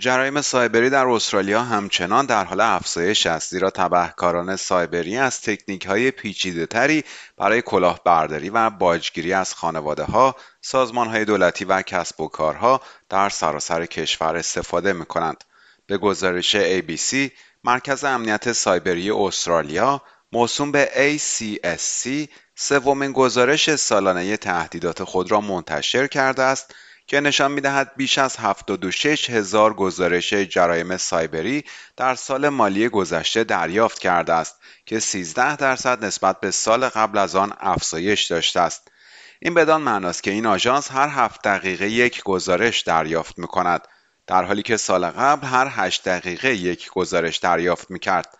جرایم سایبری در استرالیا همچنان در حال افزایش است زیرا تبهکاران سایبری از تکنیک های پیچیده تری برای کلاهبرداری و باجگیری از خانواده ها، سازمان های دولتی و کسب و کارها در سراسر کشور استفاده می کنند. به گزارش ABC، مرکز امنیت سایبری استرالیا موسوم به ACSC سومین گزارش سالانه تهدیدات خود را منتشر کرده است که نشان می‌دهد بیش از 76 هزار گزارش جرایم سایبری در سال مالی گذشته دریافت کرده است که 13 درصد نسبت به سال قبل از آن افزایش داشته است. این بدان معناست که این آژانس هر هفت دقیقه یک گزارش دریافت می کند در حالی که سال قبل هر 8 دقیقه یک گزارش دریافت می کرد.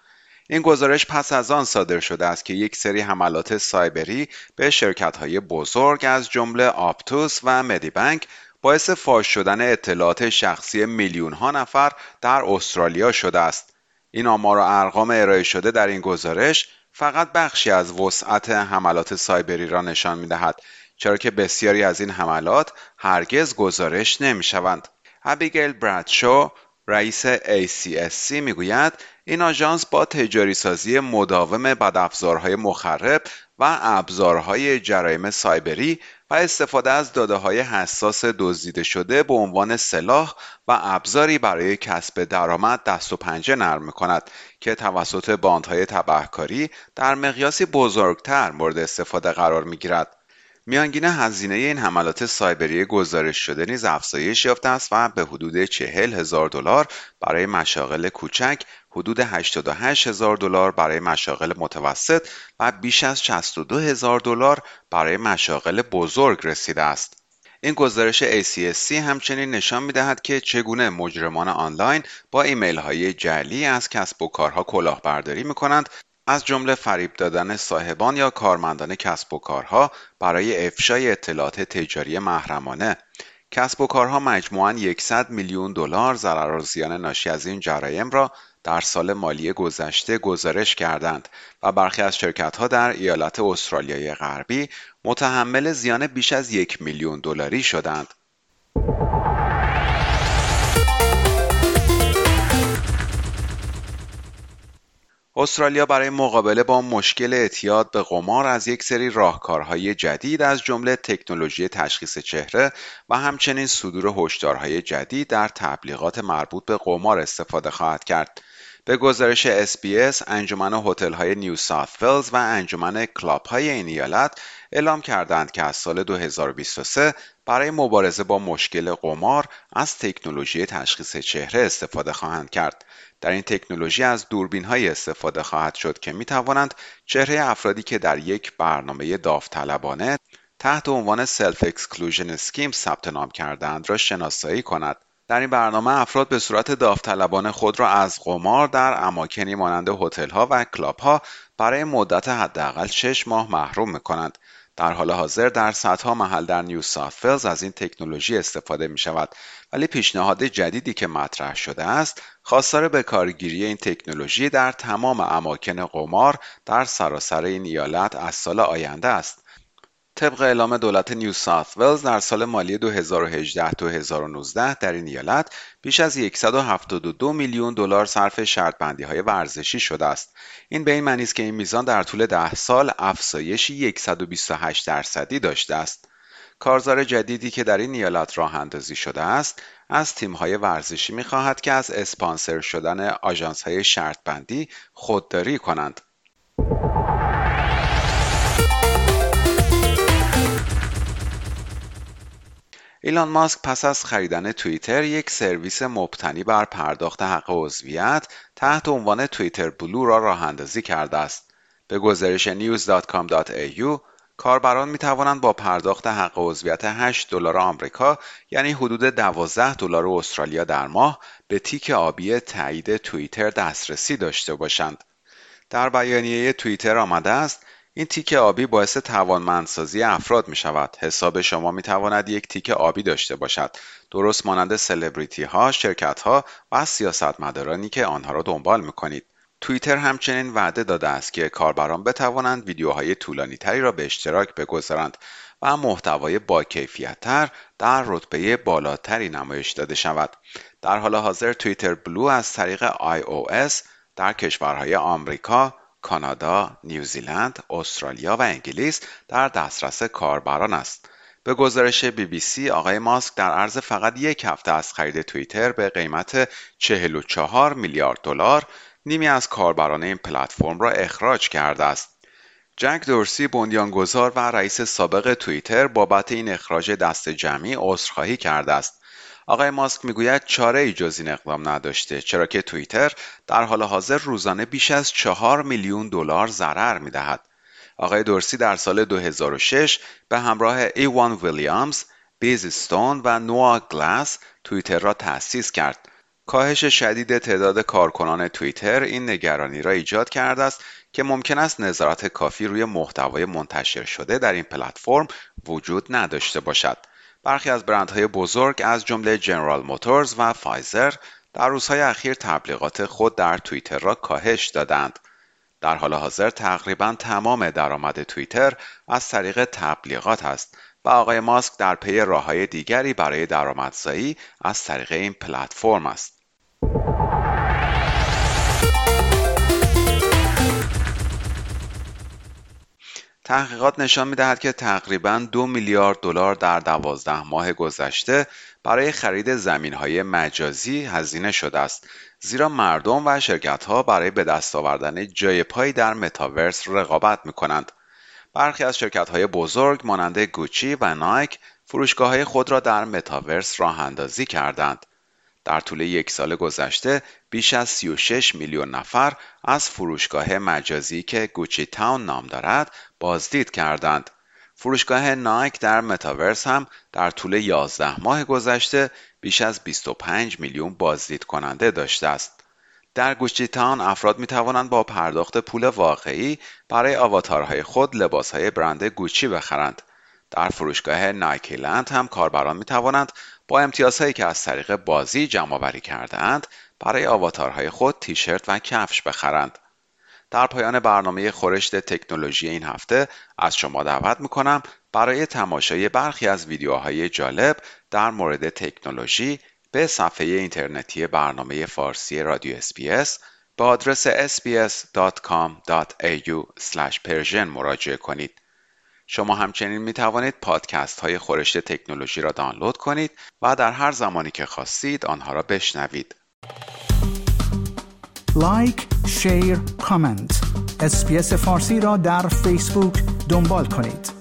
این گزارش پس از آن صادر شده است که یک سری حملات سایبری به شرکت های بزرگ از جمله آپتوس و مدیبنک باعث فاش شدن اطلاعات شخصی میلیون ها نفر در استرالیا شده است. این آمار و ارقام ارائه شده در این گزارش فقط بخشی از وسعت حملات سایبری را نشان می دهد چرا که بسیاری از این حملات هرگز گزارش نمی شوند. ابیگیل برادشو رئیس ACSC می‌گوید این آژانس با تجاری سازی مداوم بدافزارهای مخرب و ابزارهای جرایم سایبری و استفاده از داده های حساس دزدیده شده به عنوان سلاح و ابزاری برای کسب درآمد دست و پنجه نرم می کند که توسط باندهای تبهکاری در مقیاسی بزرگتر مورد استفاده قرار می گیرد. میانگین هزینه این حملات سایبری گزارش شده نیز افزایش یافته است و به حدود چهل هزار دلار برای مشاغل کوچک حدود 88 هزار دلار برای مشاغل متوسط و بیش از 62 هزار دلار برای مشاغل بزرگ رسیده است. این گزارش ACSC همچنین نشان می دهد که چگونه مجرمان آنلاین با ایمیل های جعلی از کسب و کارها کلاهبرداری می کنند از جمله فریب دادن صاحبان یا کارمندان کسب و کارها برای افشای اطلاعات تجاری محرمانه کسب و کارها مجموعاً 100 میلیون دلار ضرر و زیان ناشی از این جرایم را در سال مالی گذشته گزارش کردند و برخی از شرکت‌ها در ایالت استرالیای غربی متحمل زیان بیش از یک میلیون دلاری شدند. استرالیا برای مقابله با مشکل اعتیاد به قمار از یک سری راهکارهای جدید از جمله تکنولوژی تشخیص چهره و همچنین صدور هشدارهای جدید در تبلیغات مربوط به قمار استفاده خواهد کرد. به گزارش SBS انجمن های نیو ساوت ولز و انجمن های این ایالت اعلام کردند که از سال 2023 برای مبارزه با مشکل قمار از تکنولوژی تشخیص چهره استفاده خواهند کرد. در این تکنولوژی از دوربین های استفاده خواهد شد که می توانند چهره افرادی که در یک برنامه داوطلبانه تحت عنوان self-exclusion scheme ثبت نام کردند را شناسایی کند. در این برنامه افراد به صورت داوطلبانه خود را از قمار در اماکنی مانند هتل‌ها و کلاب‌ها برای مدت حداقل 6 ماه محروم می‌کنند. در حال حاضر در صدها محل در نیو ساوت از این تکنولوژی استفاده می شود ولی پیشنهاد جدیدی که مطرح شده است خواستار به کارگیری این تکنولوژی در تمام اماکن قمار در سراسر این ایالت از سال آینده است. طبق اعلام دولت نیو ساوت ولز در سال مالی 2018 2019 در این ایالت بیش از 172 میلیون دلار صرف شرط بندی های ورزشی شده است. این به این معنی است که این میزان در طول ده سال افزایشی 128 درصدی داشته است. کارزار جدیدی که در این ایالت راه اندازی شده است از تیم های ورزشی می خواهد که از اسپانسر شدن آژانس های شرط بندی خودداری کنند. ایلان ماسک پس از خریدن توییتر یک سرویس مبتنی بر پرداخت حق عضویت تحت عنوان توییتر بلو را راه اندازی کرده است. به گزارش news.com.au کاربران می توانند با پرداخت حق عضویت 8 دلار آمریکا یعنی حدود 12 دلار استرالیا در ماه به تیک آبی تایید توییتر دسترسی داشته باشند. در بیانیه توییتر آمده است این تیک آبی باعث توانمندسازی افراد می شود. حساب شما می تواند یک تیک آبی داشته باشد. درست مانند سلبریتی ها، شرکت ها و سیاستمدارانی که آنها را دنبال می کنید. توییتر همچنین وعده داده است که کاربران بتوانند ویدیوهای طولانی تری را به اشتراک بگذارند و محتوای با تر در رتبه بالاتری نمایش داده شود. در حال حاضر توییتر بلو از طریق iOS در کشورهای آمریکا، کانادا، نیوزیلند، استرالیا و انگلیس در دسترس کاربران است. به گزارش بی بی سی آقای ماسک در عرض فقط یک هفته از خرید توییتر به قیمت 44 میلیارد دلار نیمی از کاربران این پلتفرم را اخراج کرده است. جک دورسی بنیانگذار و رئیس سابق توییتر بابت این اخراج دست جمعی عذرخواهی کرده است. آقای ماسک می‌گوید چاره ای جز این اقدام نداشته چرا که توییتر در حال حاضر روزانه بیش از چهار میلیون دلار ضرر می‌دهد. آقای دورسی در سال 2006 به همراه ایوان ویلیامز، بیز استون و نوا گلاس توییتر را تأسیس کرد. کاهش شدید تعداد کارکنان توییتر این نگرانی را ایجاد کرده است که ممکن است نظارت کافی روی محتوای منتشر شده در این پلتفرم وجود نداشته باشد. برخی از برندهای بزرگ از جمله جنرال موتورز و فایزر در روزهای اخیر تبلیغات خود در توییتر را کاهش دادند. در حال حاضر تقریبا تمام درآمد توییتر از طریق تبلیغات است و آقای ماسک در پی راههای دیگری برای درآمدزایی از طریق این پلتفرم است. تحقیقات نشان می‌دهد که تقریبا دو میلیارد دلار در دوازده ماه گذشته برای خرید زمین های مجازی هزینه شده است زیرا مردم و شرکت ها برای به دست آوردن جای پای در متاورس رقابت می کنند. برخی از شرکت های بزرگ مانند گوچی و نایک فروشگاه های خود را در متاورس راه اندازی کردند. در طول یک سال گذشته بیش از 36 میلیون نفر از فروشگاه مجازی که گوچی تاون نام دارد بازدید کردند. فروشگاه نایک در متاورس هم در طول 11 ماه گذشته بیش از 25 میلیون بازدید کننده داشته است. در گوچی تاون افراد می توانند با پرداخت پول واقعی برای آواتارهای خود لباسهای برند گوچی بخرند. در فروشگاه Nikeland هم کاربران می توانند با امتیازهایی که از طریق بازی جمع آوری کردهاند برای آواتارهای خود تیشرت و کفش بخرند. در پایان برنامه خورشت تکنولوژی این هفته از شما دعوت می‌کنم برای تماشای برخی از ویدیوهای جالب در مورد تکنولوژی به صفحه اینترنتی برنامه فارسی رادیو SBS به آدرس sbs.com.au مراجعه کنید. شما همچنین می توانید پادکست های خورشت تکنولوژی را دانلود کنید و در هر زمانی که خواستید آنها را بشنوید. like، share، comment. SBS فارسی را در فیسبوک دنبال کنید.